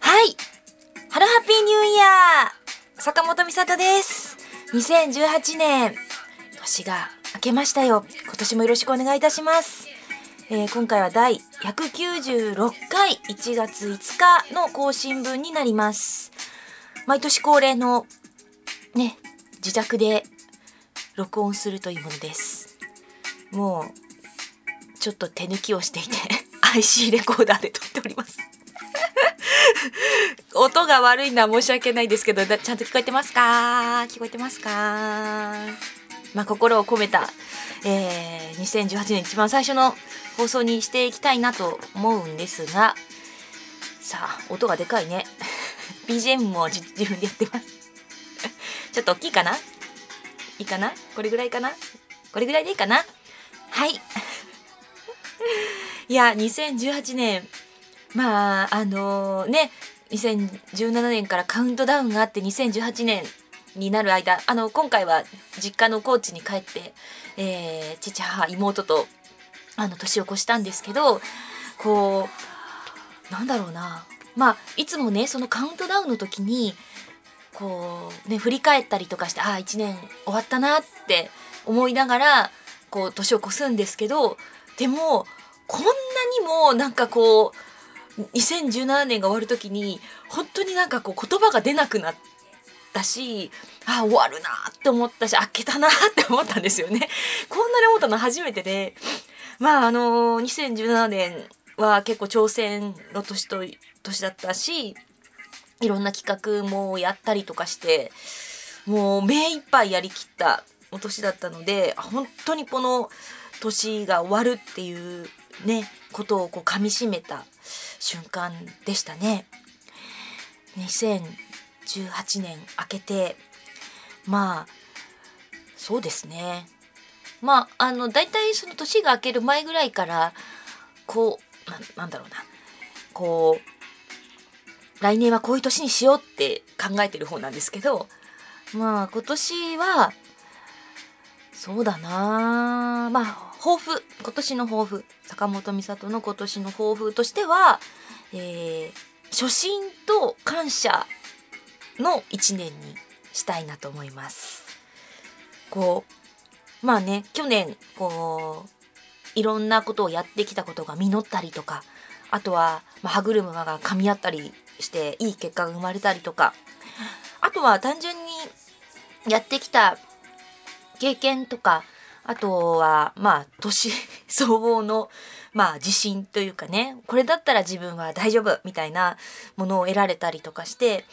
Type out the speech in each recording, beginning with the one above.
はい。 Hello Happy New Year 坂本美里です。2018年、年が明けましたよ。今年もよろしくお願いいたします。えー今回は第196回1月5日の更新分になります。毎年恒例のね、自宅で録音するというものです。もう、ちょっと手抜きをしていて、IC レコーダーで撮っております。音が悪いのは申し訳ないですけど、ちゃんと聞こえてますか？聞こえてますか？まあ、心を込めた、えー、2018年一番最初の放送にしていきたいなと思うんですが、さあ、音がでかいね。BGM も自分でやってます。ちょっと大きいかな？いいかな？これぐらいかな？これぐらいでいいかな？はい。いや、2018年、まあ、あのね、2017年からカウントダウンがあって2018年になる間、あの、今回は実家の高知に帰って、えー父、母、妹と、あの、年を越したんですけど、こう、なんだろうな。まあ、いつもね、そのカウントダウンの時に、こう、ね、振り返ったりとかして、ああ、1年終わったなって思いながら、こう、年を越すんですけど、でも、こんなにも、なんかこう、2017年が終わる時に、本当になんかこう、言葉が出なくなったし、ああ、終わるなって思ったし、明けたなって思ったんですよね。こんなに思ったの初めてで、まあ、あの2017年は結構挑戦の年と、年だったし、いろんな企画もやったりとかして、もう目いっぱいやりきったお年だったので、本当にこの年が終わるっていうね、ことをこう噛み締めた瞬間でしたね。2018年明けて、まあ、そうですね。まあ、あの、大体その年が明ける前ぐらいから、こう、ななんだろうな、こう、来年はこういう年にしようって考えてる方なんですけど、まあ、今年は、そうだなまあ、抱負、今年の抱負、坂本美里の今年の抱負としては、えー初心と感謝の一年にしたいなと思います。こう、まあね、去年、こう、いろんなことをやってきたことが実ったりとか、あとは、まあ、歯車が噛み合ったりして、いい結果が生まれたりとか、あとは単純にやってきた経験とか、あとは、まあ、年相応の、まあ、自信というかね、これだったら自分は大丈夫みたいなものを得られたりとかして、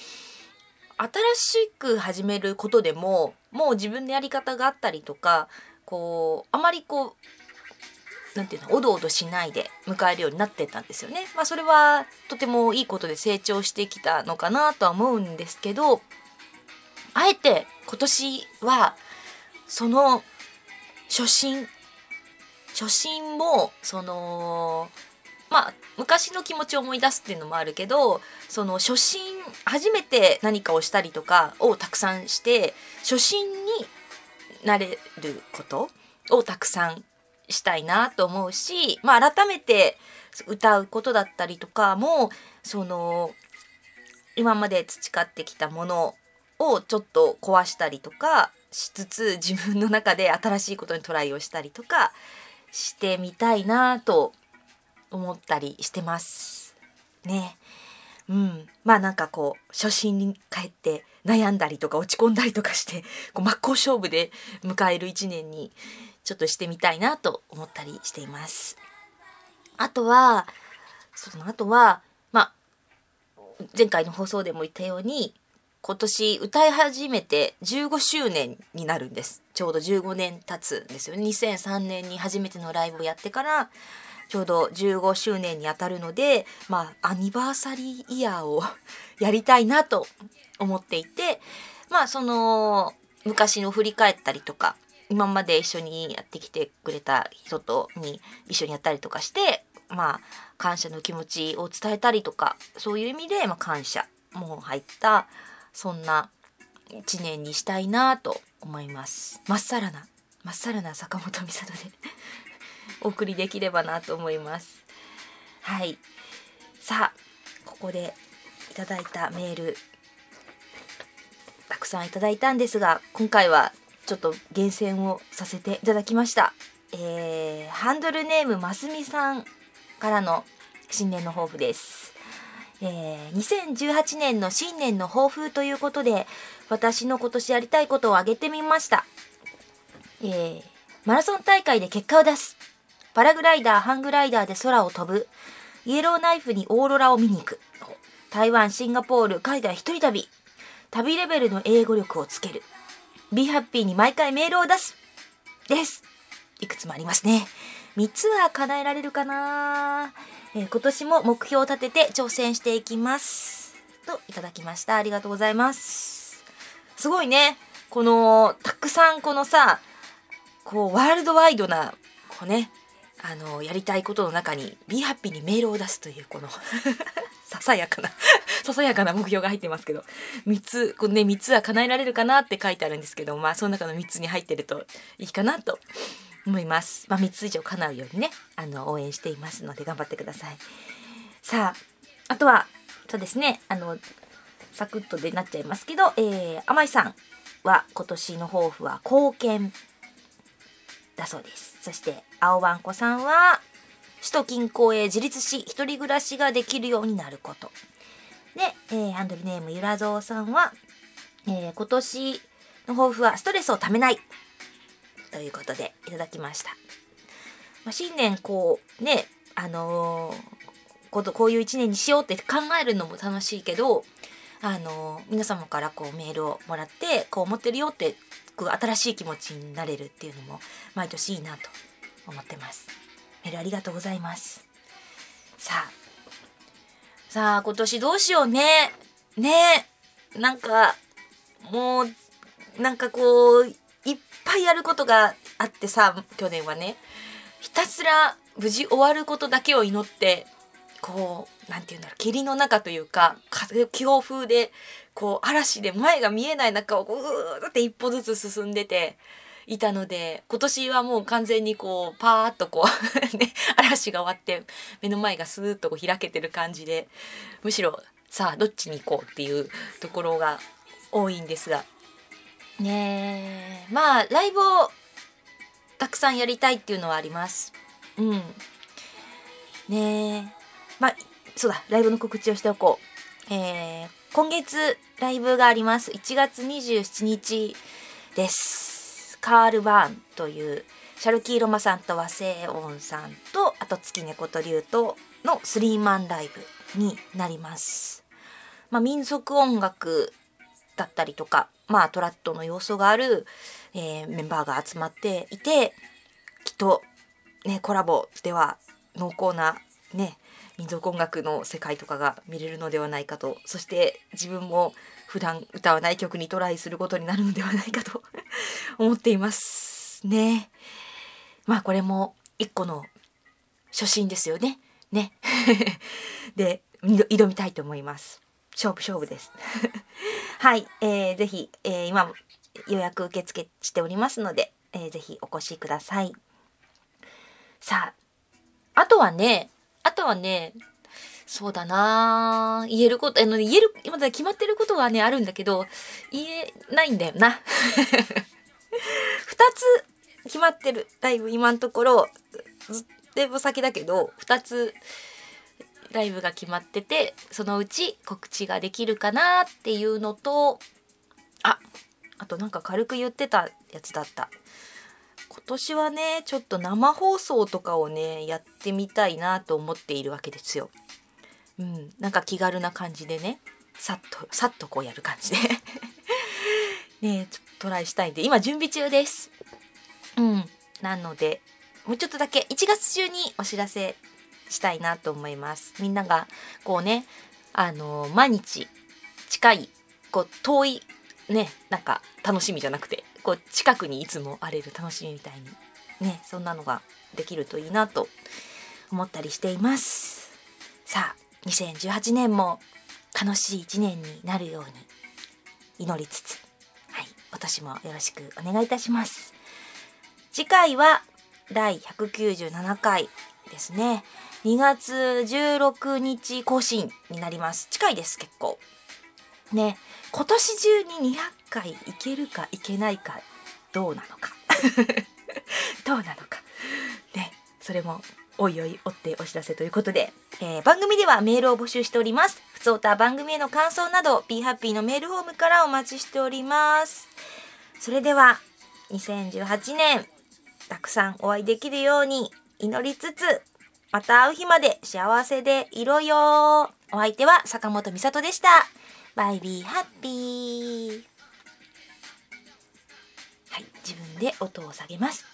新しく始めることでも、もう自分のやり方があったりとか、こう、あまりこう、なんていうの、おどおどしないで迎えるようになってたんですよね。まあ、それはとてもいいことで成長してきたのかなとは思うんですけど、あえて今年は、その初心初心もそのまあ昔の気持ちを思い出すっていうのもあるけどその初心初めて何かをしたりとかをたくさんして初心になれることをたくさんしたいなと思うし、まあ、改めて歌うことだったりとかもその今まで培ってきたものをちょっと壊したりとかしつつ自分の中で新しいことにトライをしたりとかしてみたいなと思ったりしてます。ね。うん。まあなんかこう初心に帰って悩んだりとか落ち込んだりとかしてこう真っ向勝負で迎える一年にちょっとしてみたいなと思ったりしています。あとは、その後は、まあ、前回の放送でも言ったように、今年歌い始めて15周年になるんです。ちょうど15年経つんですよね。2003年に初めてのライブをやってから、ちょうど15周年にあたるので、まあ、アニバーサリーイヤーをやりたいなと思っていて、まあ、その、昔の振り返ったりとか、今まで一緒にやってきてくれた人とに一緒にやったりとかして、まあ、感謝の気持ちを伝えたりとか、そういう意味で、まあ、感謝も入った、そんな一年にしたいなと思います。まっさらなまっさらな坂本美里で お送りできればなと思います。はい。さあここでいただいたメールたくさんいただいたんですが今回はちょっと厳選をさせていただきました。えー、ハンドルネームますみさんからの新年の抱負です。えー、2018年の新年の抱負ということで私の今年やりたいことを挙げてみました、えー、マラソン大会で結果を出す。パラグライダーハングライダーで空を飛ぶ。イエローナイフにオーロラを見に行く。台湾シンガポール海外一人旅。旅レベルの英語力をつける。Be Happy に毎回メールを出すですいくつもありますね3つは叶えられるかな？えー、今年も目標を立てて挑戦していきます。といただきました。ありがとうございます。すごいね。この、たくさんこのさ、こう、ワールドワイドな、こうね、あの、やりたいことの中に、Be Happy にメールを出すという、このささやかな ささやかな目標が入ってますけど、3つ、このね、3つは叶えられるかなって書いてあるんですけど、まあ、その中の3つに入ってるといいかなと思います。まあ、3つ以上叶うようにね、あの、応援していますので頑張ってください。さあ、あとは、そうですね、あの、サクッとでなっちゃいますけど、えー、甘井さんは今年の抱負は貢献だそうです。そして、青ばんこさんは、首都近郊へ自立し、一人暮らしができるようになること。で、えー、ハンドルネームゆらぞうさんは、えー、今年の抱負はストレスをためない。ということでいただきました。まあ、新年こうね、あのー、ことこういう一年にしようって考えるのも楽しいけど、あのー、皆様からこうメールをもらってこう思ってるよって新しい気持ちになれるっていうのも毎年いいなと思ってます。メールありがとうございます。さあ、さあ今年どうしようね。ねなんかもうなんかこういっぱいやることがあってさ去年はねひたすら無事終わることだけを祈ってこう何て言うんだろう霧の中というか強風でこう嵐で前が見えない中をうーって一歩ずつ進んでていたので今年はもう完全にこうパーッとこう ね嵐が終わって目の前がスーッとこう開けてる感じでむしろさあどっちに行こうっていうところが多いんですが。ねえ。まあライブをたくさんやりたいっていうのはあります。うん。ねえ。まあそうだライブの告知をしておこう。えー、今月ライブがあります。1月27日です。カールバーンというシャルキーロマさんと和製音さんとあと月猫と竜とのスリーマンライブになります。まあ民族音楽だったりとかまあ、トラットの要素がある、えー、メンバーが集まっていてきっと、ね、コラボでは濃厚な、ね、民族音楽の世界とかが見れるのではないかとそして自分も普段歌わない曲にトライすることになるのではないかと 思っていますね。まあこれも一個の初心ですよね。ね。で挑みたいと思います。勝負勝負です。はい、えー、ぜひ、えー、今予約受付しておりますので、えー、ぜひお越しください。さあ、あとはね、あとはね、そうだな言えること、あの、言える、今だ決まってることはね、あるんだけど、言えないんだよな。二つ決まってる。だいぶ今のところ、ずっと先だけど、二つライブが決まっててそのうち告知ができるかなっていうのとああとなんか軽く言ってたやつだった今年はねちょっと生放送とかをねやってみたいなと思っているわけですよ。うん、なんか気軽な感じでねさっとさっとこうやる感じで ねちょっとトライしたいんで今準備中です。うんなのでもうちょっとだけ1月中にお知らせしたいなと思います。みんながこうねあの毎日近いこう遠いねなんか楽しみじゃなくてこう近くにいつもあれる楽しみみたいにねそんなのができるといいなと思ったりしています。さあ2018年も楽しい一年になるように祈りつつ年もよろしくお願いいたします。次回は第197回ですね。2月16日更新になります。近いです結構。ね今年中に200回いけるかいけないかどうなのか。どうなのか。ねそれもおいおい追ってお知らせということで、えー、番組ではメールを募集しております。ふつおた番組への感想など b ハッピーのメールフォームからお待ちしております。それでは2018年たくさんお会いできるように祈りつつまた会う日まで幸せでいろよ。お相手は坂本美里でした。バイビーハッピーはい自分で音を下げます。